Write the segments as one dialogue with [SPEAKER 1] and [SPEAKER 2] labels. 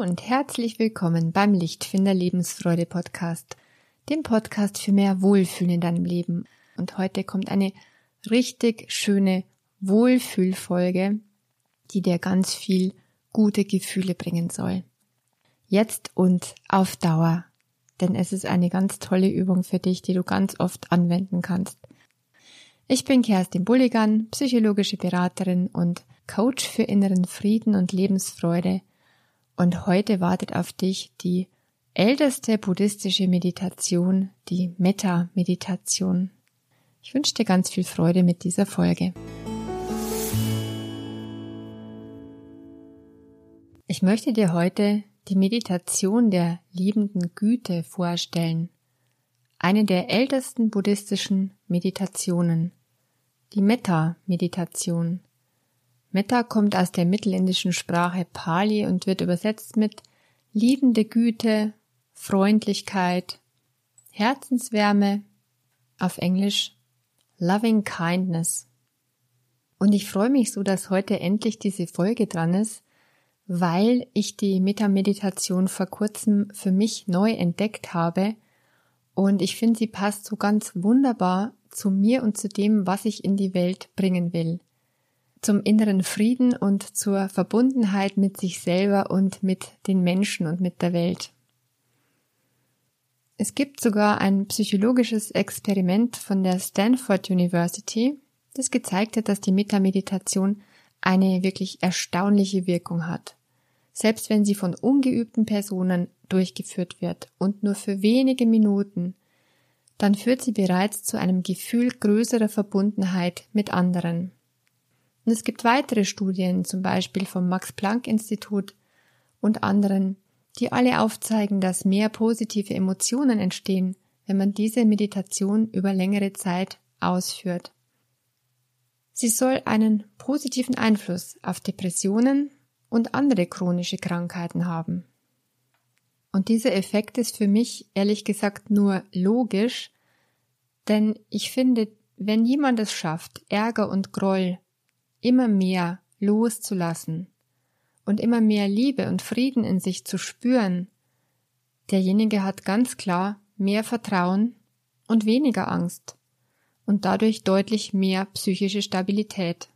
[SPEAKER 1] Und herzlich willkommen beim Lichtfinder Lebensfreude Podcast, dem Podcast für mehr Wohlfühlen in deinem Leben. Und heute kommt eine richtig schöne Wohlfühlfolge, die dir ganz viel gute Gefühle bringen soll. Jetzt und auf Dauer, denn es ist eine ganz tolle Übung für dich, die du ganz oft anwenden kannst. Ich bin Kerstin Bulligan, psychologische Beraterin und Coach für inneren Frieden und Lebensfreude und heute wartet auf dich die älteste buddhistische Meditation, die Metta-Meditation. Ich wünsche dir ganz viel Freude mit dieser Folge. Ich möchte dir heute die Meditation der liebenden Güte vorstellen, eine der ältesten buddhistischen Meditationen, die Metta-Meditation. Metta kommt aus der mittelindischen Sprache Pali und wird übersetzt mit liebende Güte, Freundlichkeit, Herzenswärme, auf Englisch Loving Kindness. Und ich freue mich so, dass heute endlich diese Folge dran ist, weil ich die Metta-Meditation vor kurzem für mich neu entdeckt habe und ich finde, sie passt so ganz wunderbar zu mir und zu dem, was ich in die Welt bringen will zum inneren Frieden und zur Verbundenheit mit sich selber und mit den Menschen und mit der Welt. Es gibt sogar ein psychologisches Experiment von der Stanford University, das gezeigt hat, dass die Metameditation eine wirklich erstaunliche Wirkung hat. Selbst wenn sie von ungeübten Personen durchgeführt wird und nur für wenige Minuten, dann führt sie bereits zu einem Gefühl größerer Verbundenheit mit anderen. Und es gibt weitere Studien, zum Beispiel vom Max Planck Institut und anderen, die alle aufzeigen, dass mehr positive Emotionen entstehen, wenn man diese Meditation über längere Zeit ausführt. Sie soll einen positiven Einfluss auf Depressionen und andere chronische Krankheiten haben. Und dieser Effekt ist für mich ehrlich gesagt nur logisch, denn ich finde, wenn jemand es schafft, Ärger und Groll immer mehr loszulassen und immer mehr Liebe und Frieden in sich zu spüren, derjenige hat ganz klar mehr Vertrauen und weniger Angst und dadurch deutlich mehr psychische Stabilität.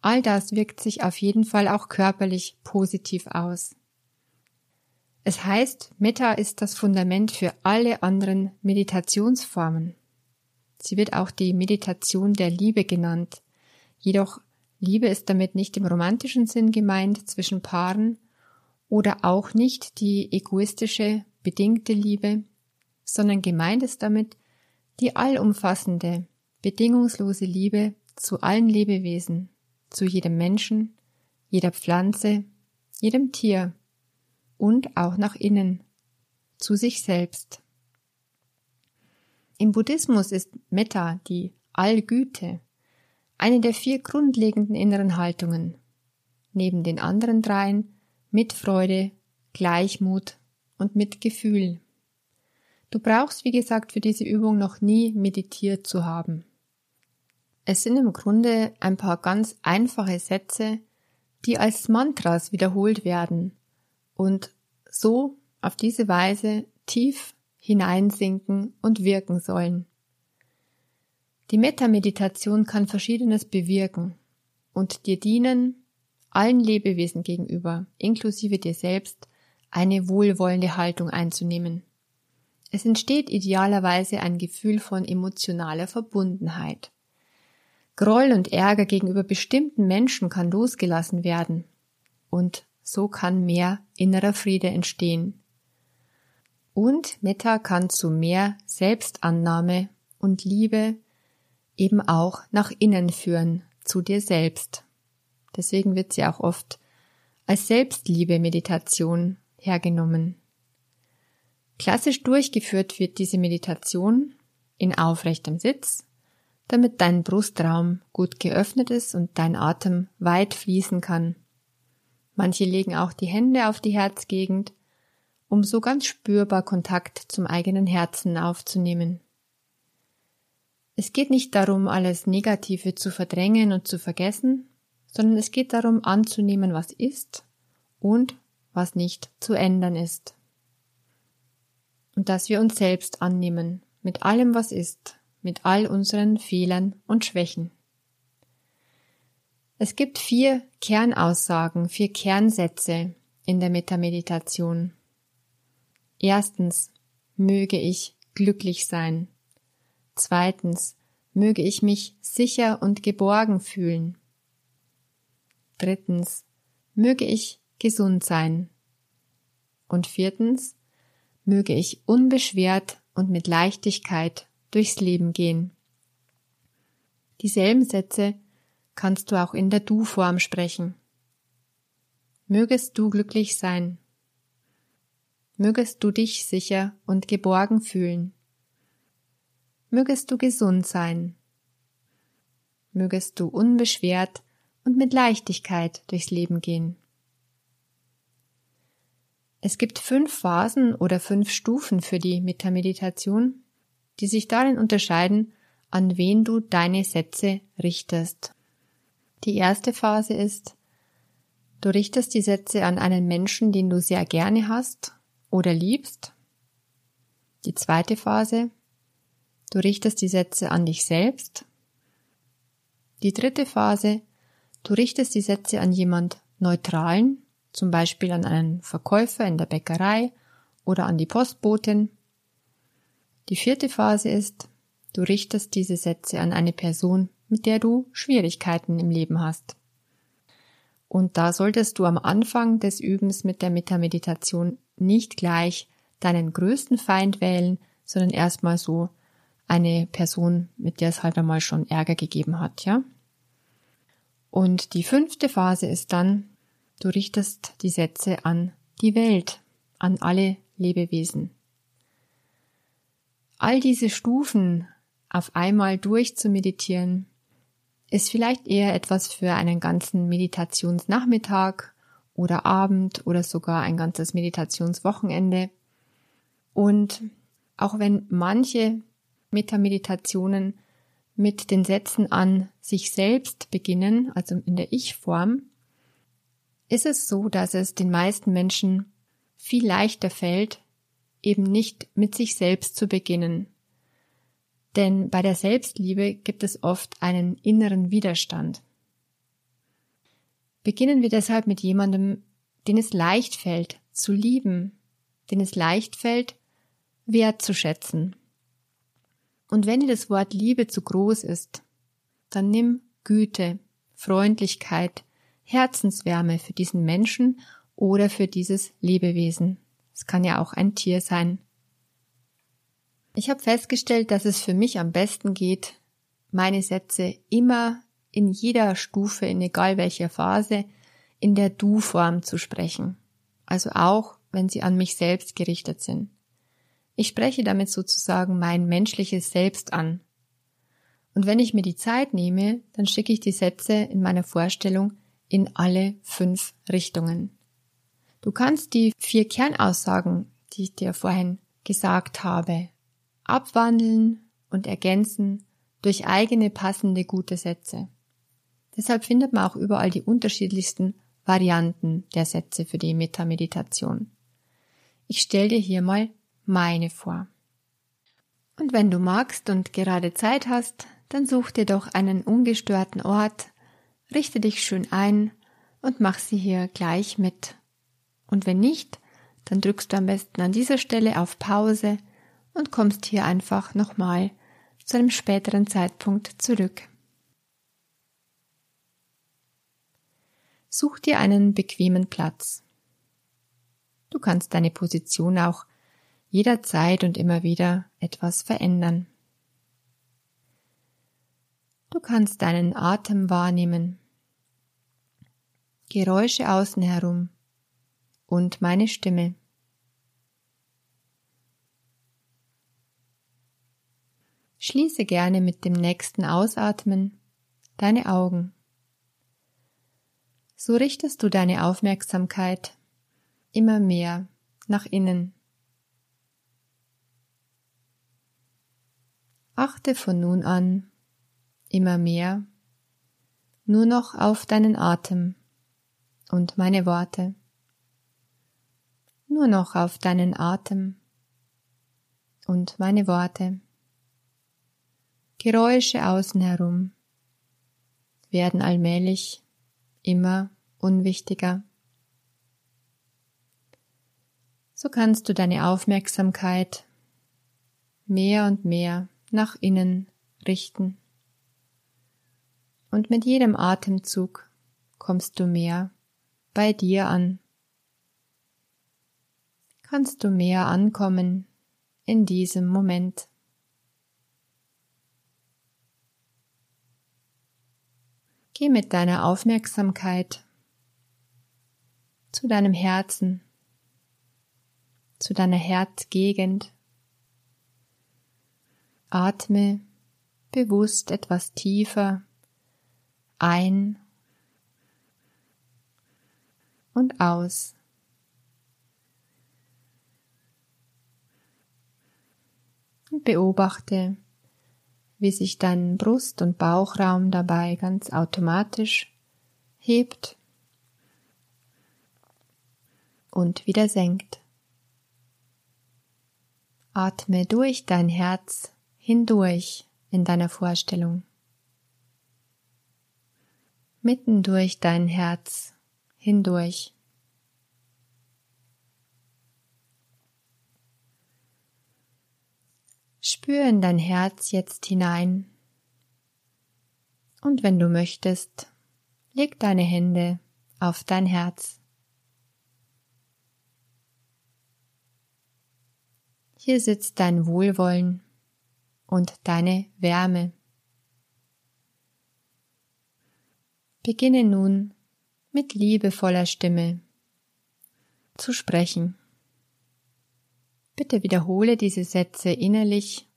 [SPEAKER 1] All das wirkt sich auf jeden Fall auch körperlich positiv aus. Es heißt, Metta ist das Fundament für alle anderen Meditationsformen. Sie wird auch die Meditation der Liebe genannt, Jedoch Liebe ist damit nicht im romantischen Sinn gemeint zwischen Paaren oder auch nicht die egoistische, bedingte Liebe, sondern gemeint ist damit die allumfassende, bedingungslose Liebe zu allen Lebewesen, zu jedem Menschen, jeder Pflanze, jedem Tier und auch nach innen, zu sich selbst. Im Buddhismus ist Metta die Allgüte, eine der vier grundlegenden inneren Haltungen. Neben den anderen dreien Mitfreude, Gleichmut und Mitgefühl. Du brauchst, wie gesagt, für diese Übung noch nie meditiert zu haben. Es sind im Grunde ein paar ganz einfache Sätze, die als Mantras wiederholt werden und so auf diese Weise tief hineinsinken und wirken sollen. Die Metameditation kann Verschiedenes bewirken und dir dienen, allen Lebewesen gegenüber, inklusive dir selbst, eine wohlwollende Haltung einzunehmen. Es entsteht idealerweise ein Gefühl von emotionaler Verbundenheit. Groll und Ärger gegenüber bestimmten Menschen kann losgelassen werden und so kann mehr innerer Friede entstehen. Und Metta kann zu mehr Selbstannahme und Liebe eben auch nach innen führen, zu dir selbst. Deswegen wird sie auch oft als Selbstliebe-Meditation hergenommen. Klassisch durchgeführt wird diese Meditation in aufrechtem Sitz, damit dein Brustraum gut geöffnet ist und dein Atem weit fließen kann. Manche legen auch die Hände auf die Herzgegend, um so ganz spürbar Kontakt zum eigenen Herzen aufzunehmen. Es geht nicht darum, alles Negative zu verdrängen und zu vergessen, sondern es geht darum anzunehmen, was ist und was nicht zu ändern ist. Und dass wir uns selbst annehmen, mit allem, was ist, mit all unseren Fehlern und Schwächen. Es gibt vier Kernaussagen, vier Kernsätze in der Metameditation. Erstens, möge ich glücklich sein. Zweitens, möge ich mich sicher und geborgen fühlen. Drittens, möge ich gesund sein. Und viertens, möge ich unbeschwert und mit Leichtigkeit durchs Leben gehen. Dieselben Sätze kannst du auch in der Du-Form sprechen. Mögest du glücklich sein. Mögest du dich sicher und geborgen fühlen. Mögest du gesund sein. Mögest du unbeschwert und mit Leichtigkeit durchs Leben gehen. Es gibt fünf Phasen oder fünf Stufen für die Metameditation, die sich darin unterscheiden, an wen du deine Sätze richtest. Die erste Phase ist, du richtest die Sätze an einen Menschen, den du sehr gerne hast oder liebst. Die zweite Phase, du richtest die Sätze an dich selbst. Die dritte Phase, du richtest die Sätze an jemand Neutralen, zum Beispiel an einen Verkäufer in der Bäckerei oder an die Postbotin. Die vierte Phase ist, du richtest diese Sätze an eine Person, mit der du Schwierigkeiten im Leben hast. Und da solltest du am Anfang des Übens mit der Metameditation nicht gleich deinen größten Feind wählen, sondern erstmal so eine Person, mit der es halt einmal schon Ärger gegeben hat, ja? Und die fünfte Phase ist dann, du richtest die Sätze an die Welt, an alle Lebewesen. All diese Stufen auf einmal durchzumeditieren, ist vielleicht eher etwas für einen ganzen Meditationsnachmittag oder Abend oder sogar ein ganzes Meditationswochenende. Und auch wenn manche Metameditationen mit den Sätzen an sich selbst beginnen, also in der Ich-Form, ist es so, dass es den meisten Menschen viel leichter fällt, eben nicht mit sich selbst zu beginnen, denn bei der Selbstliebe gibt es oft einen inneren Widerstand. Beginnen wir deshalb mit jemandem, den es leicht fällt, zu lieben, den es leicht fällt, wertzuschätzen. Und wenn dir das Wort Liebe zu groß ist, dann nimm Güte, Freundlichkeit, Herzenswärme für diesen Menschen oder für dieses Lebewesen. Es kann ja auch ein Tier sein. Ich habe festgestellt, dass es für mich am besten geht, meine Sätze immer in jeder Stufe, in egal welcher Phase, in der Du-Form zu sprechen. Also auch, wenn sie an mich selbst gerichtet sind. Ich spreche damit sozusagen mein menschliches Selbst an. Und wenn ich mir die Zeit nehme, dann schicke ich die Sätze in meiner Vorstellung in alle fünf Richtungen. Du kannst die vier Kernaussagen, die ich dir vorhin gesagt habe, abwandeln und ergänzen durch eigene passende gute Sätze. Deshalb findet man auch überall die unterschiedlichsten Varianten der Sätze für die Metameditation. Ich stelle dir hier mal meine vor. Und wenn du magst und gerade Zeit hast, dann such dir doch einen ungestörten Ort, richte dich schön ein und mach sie hier gleich mit. Und wenn nicht, dann drückst du am besten an dieser Stelle auf Pause und kommst hier einfach nochmal zu einem späteren Zeitpunkt zurück. Such dir einen bequemen Platz. Du kannst deine Position auch jederzeit und immer wieder etwas verändern. Du kannst deinen Atem wahrnehmen, Geräusche außen herum und meine Stimme. Schließe gerne mit dem nächsten Ausatmen deine Augen. So richtest du deine Aufmerksamkeit immer mehr nach innen. Achte von nun an immer mehr nur noch auf deinen Atem und meine Worte. nur noch auf deinen Atem und meine Worte. Geräusche außen herum werden allmählich immer unwichtiger. So kannst du deine Aufmerksamkeit mehr und mehr nach innen richten. Und mit jedem Atemzug kommst du mehr bei dir an. Kannst du mehr ankommen in diesem Moment. Geh mit deiner Aufmerksamkeit zu deinem Herzen, zu deiner Herzgegend. Atme bewusst etwas tiefer ein und aus. Und beobachte, wie sich dein Brust- und Bauchraum dabei ganz automatisch hebt und wieder senkt. Atme durch dein Herz hindurch in deiner Vorstellung. Mitten durch dein Herz hindurch. Spür in dein Herz jetzt hinein. Und wenn du möchtest, leg deine Hände auf dein Herz. Hier sitzt dein Wohlwollen und deine Wärme. Beginne nun mit liebevoller Stimme zu sprechen. Bitte wiederhole diese Sätze innerlich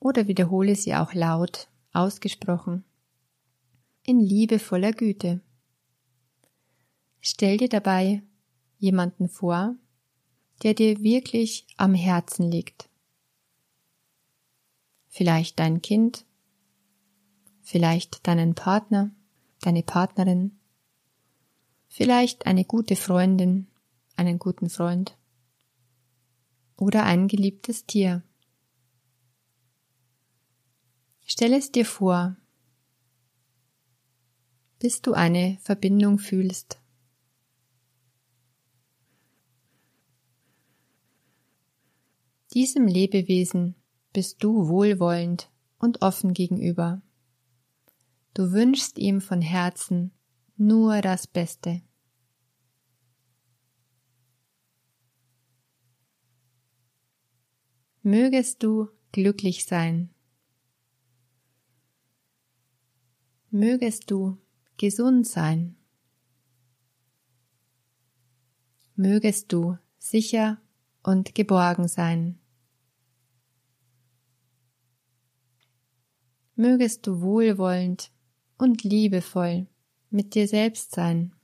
[SPEAKER 1] oder wiederhole sie auch laut ausgesprochen in liebevoller Güte. Stell dir dabei jemanden vor, der dir wirklich am Herzen liegt. Vielleicht dein Kind, vielleicht deinen Partner, deine Partnerin, vielleicht eine gute Freundin, einen guten Freund oder ein geliebtes Tier. Stell es dir vor, bis du eine Verbindung fühlst. Diesem Lebewesen bist du wohlwollend und offen gegenüber. Du wünschst ihm von Herzen nur das Beste. Mögest du glücklich sein. Mögest du gesund sein. Mögest du sicher und geborgen sein. Mögest du wohlwollend und liebevoll mit dir selbst sein.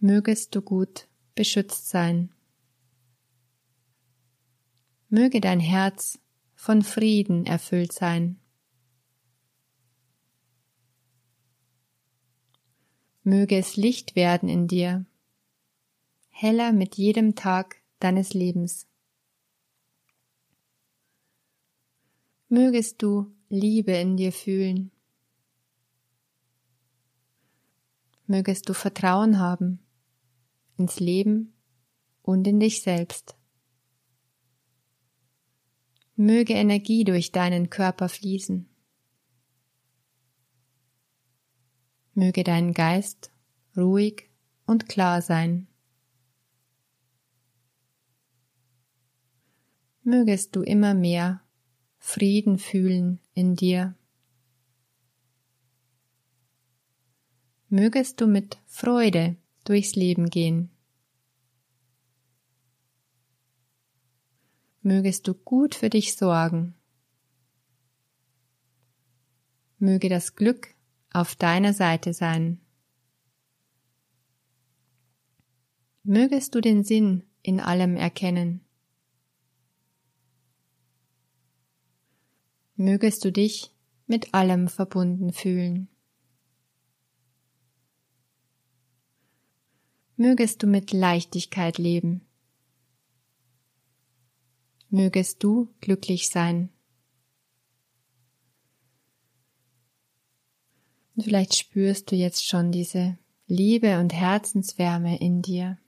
[SPEAKER 1] Mögest du gut beschützt sein. Möge dein Herz von Frieden erfüllt sein. Möge es Licht werden in dir, heller mit jedem Tag deines Lebens. Mögest du Liebe in dir fühlen. Mögest du Vertrauen haben ins Leben und in dich selbst. Möge Energie durch deinen Körper fließen. Möge dein Geist ruhig und klar sein. Mögest du immer mehr Frieden fühlen in dir. Mögest du mit Freude durchs Leben gehen. Mögest du gut für dich sorgen. Möge das Glück auf deiner Seite sein. Mögest du den Sinn in allem erkennen. Mögest du dich mit allem verbunden fühlen. Mögest du mit Leichtigkeit leben. Mögest du glücklich sein. Und vielleicht spürst du jetzt schon diese Liebe und Herzenswärme in dir.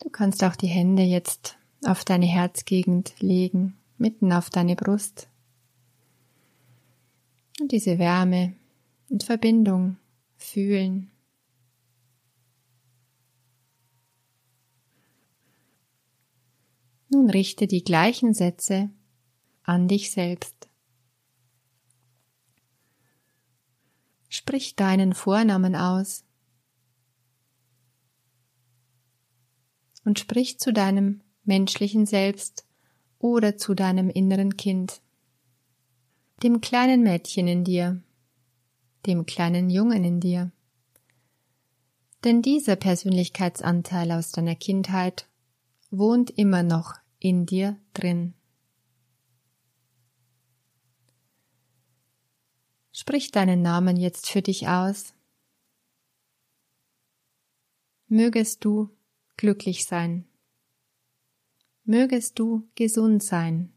[SPEAKER 1] Du kannst auch die Hände jetzt auf deine Herzgegend legen, mitten auf deine Brust. Und diese Wärme und Verbindung fühlen. Nun richte die gleichen Sätze an dich selbst. Sprich deinen Vornamen aus und sprich zu deinem menschlichen Selbst oder zu deinem inneren Kind, dem kleinen Mädchen in dir, dem kleinen Jungen in dir. Denn dieser Persönlichkeitsanteil aus deiner Kindheit wohnt immer noch in dir drin. Sprich deinen Namen jetzt für dich aus. Mögest du glücklich sein. Mögest du gesund sein.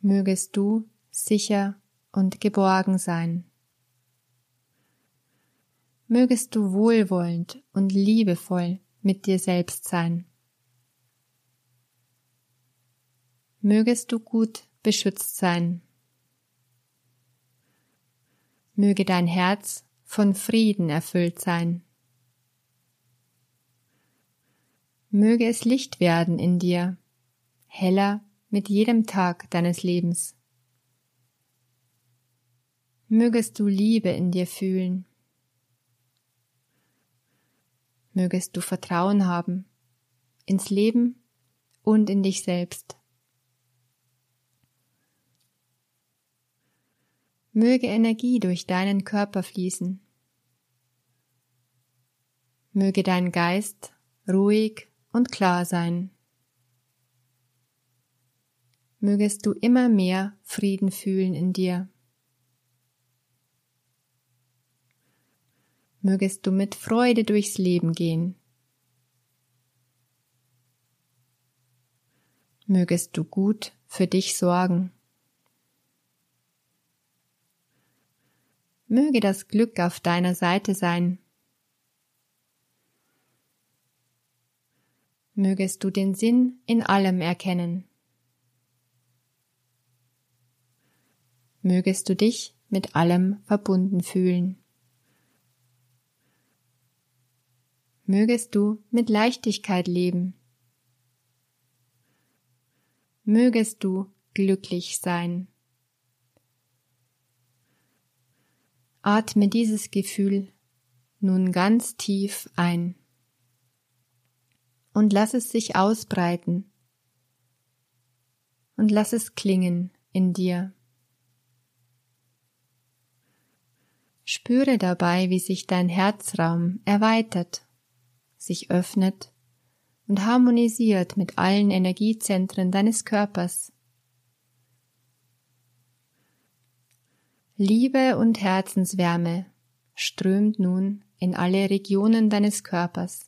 [SPEAKER 1] Mögest du sicher und geborgen sein. Mögest du wohlwollend und liebevoll mit dir selbst sein. Mögest du gut beschützt sein. Möge dein Herz von Frieden erfüllt sein. Möge es Licht werden in dir, heller mit jedem Tag deines Lebens. Mögest du Liebe in dir fühlen. Mögest du Vertrauen haben ins Leben und in dich selbst. Möge Energie durch deinen Körper fließen. Möge dein Geist ruhig und klar sein. Mögest du immer mehr Frieden fühlen in dir. Mögest du mit Freude durchs Leben gehen. Mögest du gut für dich sorgen. Möge das Glück auf deiner Seite sein. Mögest du den Sinn in allem erkennen. Mögest du dich mit allem verbunden fühlen. Mögest du mit Leichtigkeit leben. Mögest du glücklich sein. Atme dieses Gefühl nun ganz tief ein und lass es sich ausbreiten und lass es klingen in dir. Spüre dabei, wie sich dein Herzraum erweitert, sich öffnet und harmonisiert mit allen Energiezentren deines Körpers. Liebe und Herzenswärme strömt nun in alle Regionen deines Körpers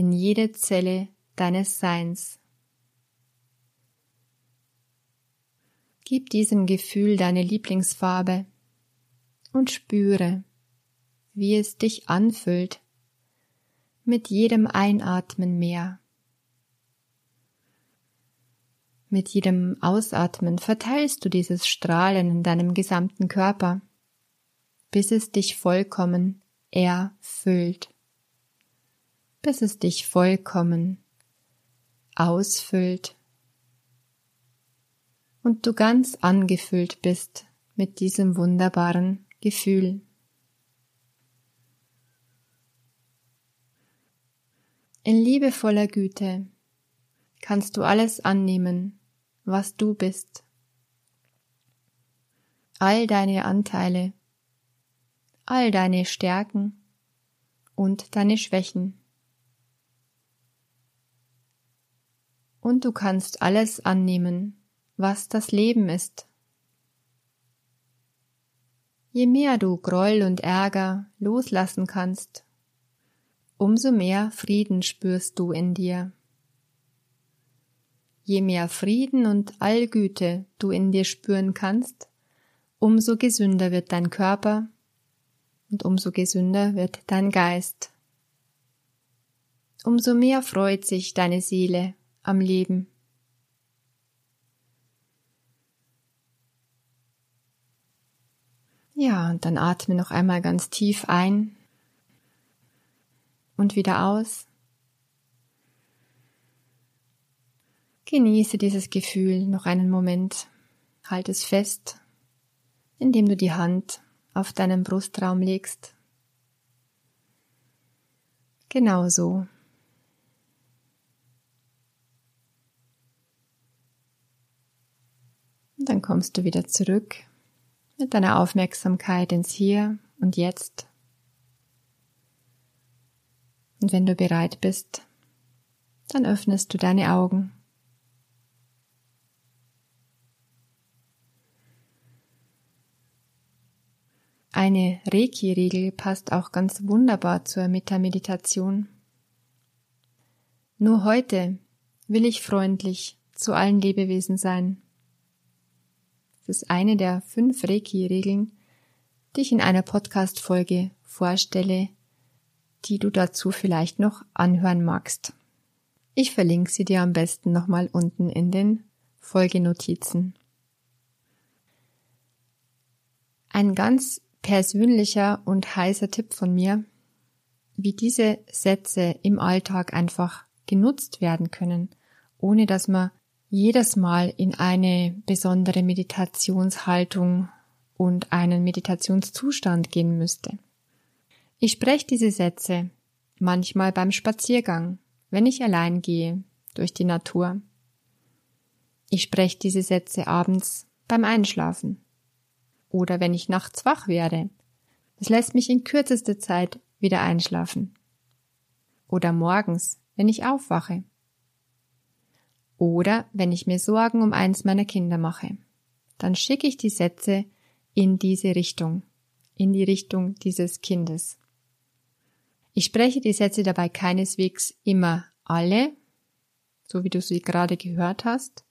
[SPEAKER 1] in jede Zelle deines Seins. Gib diesem Gefühl deine Lieblingsfarbe und spüre, wie es dich anfüllt mit jedem Einatmen mehr. Mit jedem Ausatmen verteilst du dieses Strahlen in deinem gesamten Körper, bis es dich vollkommen erfüllt bis es dich vollkommen ausfüllt und du ganz angefüllt bist mit diesem wunderbaren Gefühl. In liebevoller Güte kannst du alles annehmen, was du bist. All deine Anteile, all deine Stärken und deine Schwächen. Und du kannst alles annehmen, was das Leben ist. Je mehr du Groll und Ärger loslassen kannst, umso mehr Frieden spürst du in dir. Je mehr Frieden und Allgüte du in dir spüren kannst, umso gesünder wird dein Körper und umso gesünder wird dein Geist. Umso mehr freut sich deine Seele am Leben. Ja, und dann atme noch einmal ganz tief ein und wieder aus. Genieße dieses Gefühl noch einen Moment. Halt es fest, indem du die Hand auf deinen Brustraum legst. Genauso. Und dann kommst du wieder zurück mit deiner Aufmerksamkeit ins Hier und Jetzt. Und wenn du bereit bist, dann öffnest du deine Augen. Eine Reiki-Regel passt auch ganz wunderbar zur Metta-Meditation. Nur heute will ich freundlich zu allen Lebewesen sein ist eine der fünf Reiki-Regeln, die ich in einer Podcast-Folge vorstelle, die du dazu vielleicht noch anhören magst. Ich verlinke sie dir am besten nochmal unten in den Folgenotizen. Ein ganz persönlicher und heißer Tipp von mir, wie diese Sätze im Alltag einfach genutzt werden können, ohne dass man jedes Mal in eine besondere Meditationshaltung und einen Meditationszustand gehen müsste. Ich spreche diese Sätze manchmal beim Spaziergang, wenn ich allein gehe durch die Natur. Ich spreche diese Sätze abends beim Einschlafen oder wenn ich nachts wach werde. Das lässt mich in kürzester Zeit wieder einschlafen. Oder morgens, wenn ich aufwache. Oder wenn ich mir Sorgen um eins meiner Kinder mache, dann schicke ich die Sätze in diese Richtung, in die Richtung dieses Kindes. Ich spreche die Sätze dabei keineswegs immer alle, so wie du sie gerade gehört hast.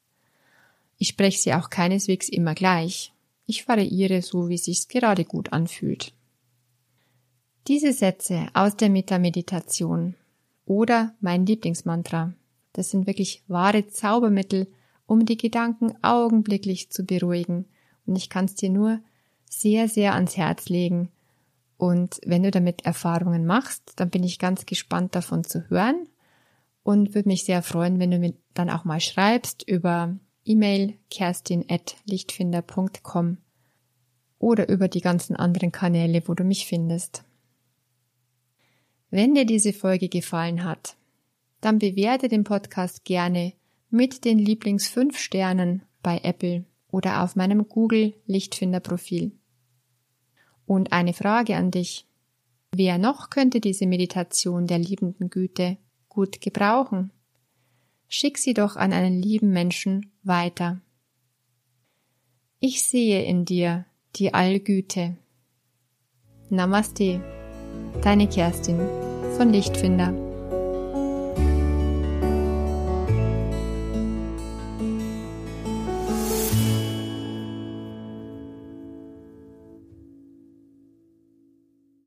[SPEAKER 1] Ich spreche sie auch keineswegs immer gleich. Ich variiere so, wie sich's gerade gut anfühlt. Diese Sätze aus der Metta-Meditation oder mein Lieblingsmantra das sind wirklich wahre Zaubermittel, um die Gedanken augenblicklich zu beruhigen. Und ich kann es dir nur sehr, sehr ans Herz legen. Und wenn du damit Erfahrungen machst, dann bin ich ganz gespannt davon zu hören und würde mich sehr freuen, wenn du mir dann auch mal schreibst über E-Mail kerstin.lichtfinder.com oder über die ganzen anderen Kanäle, wo du mich findest. Wenn dir diese Folge gefallen hat, dann bewerte den Podcast gerne mit den Lieblings 5 Sternen bei Apple oder auf meinem Google Lichtfinder Profil. Und eine Frage an dich. Wer noch könnte diese Meditation der liebenden Güte gut gebrauchen? Schick sie doch an einen lieben Menschen weiter. Ich sehe in dir die Allgüte. Namaste, deine Kerstin von Lichtfinder.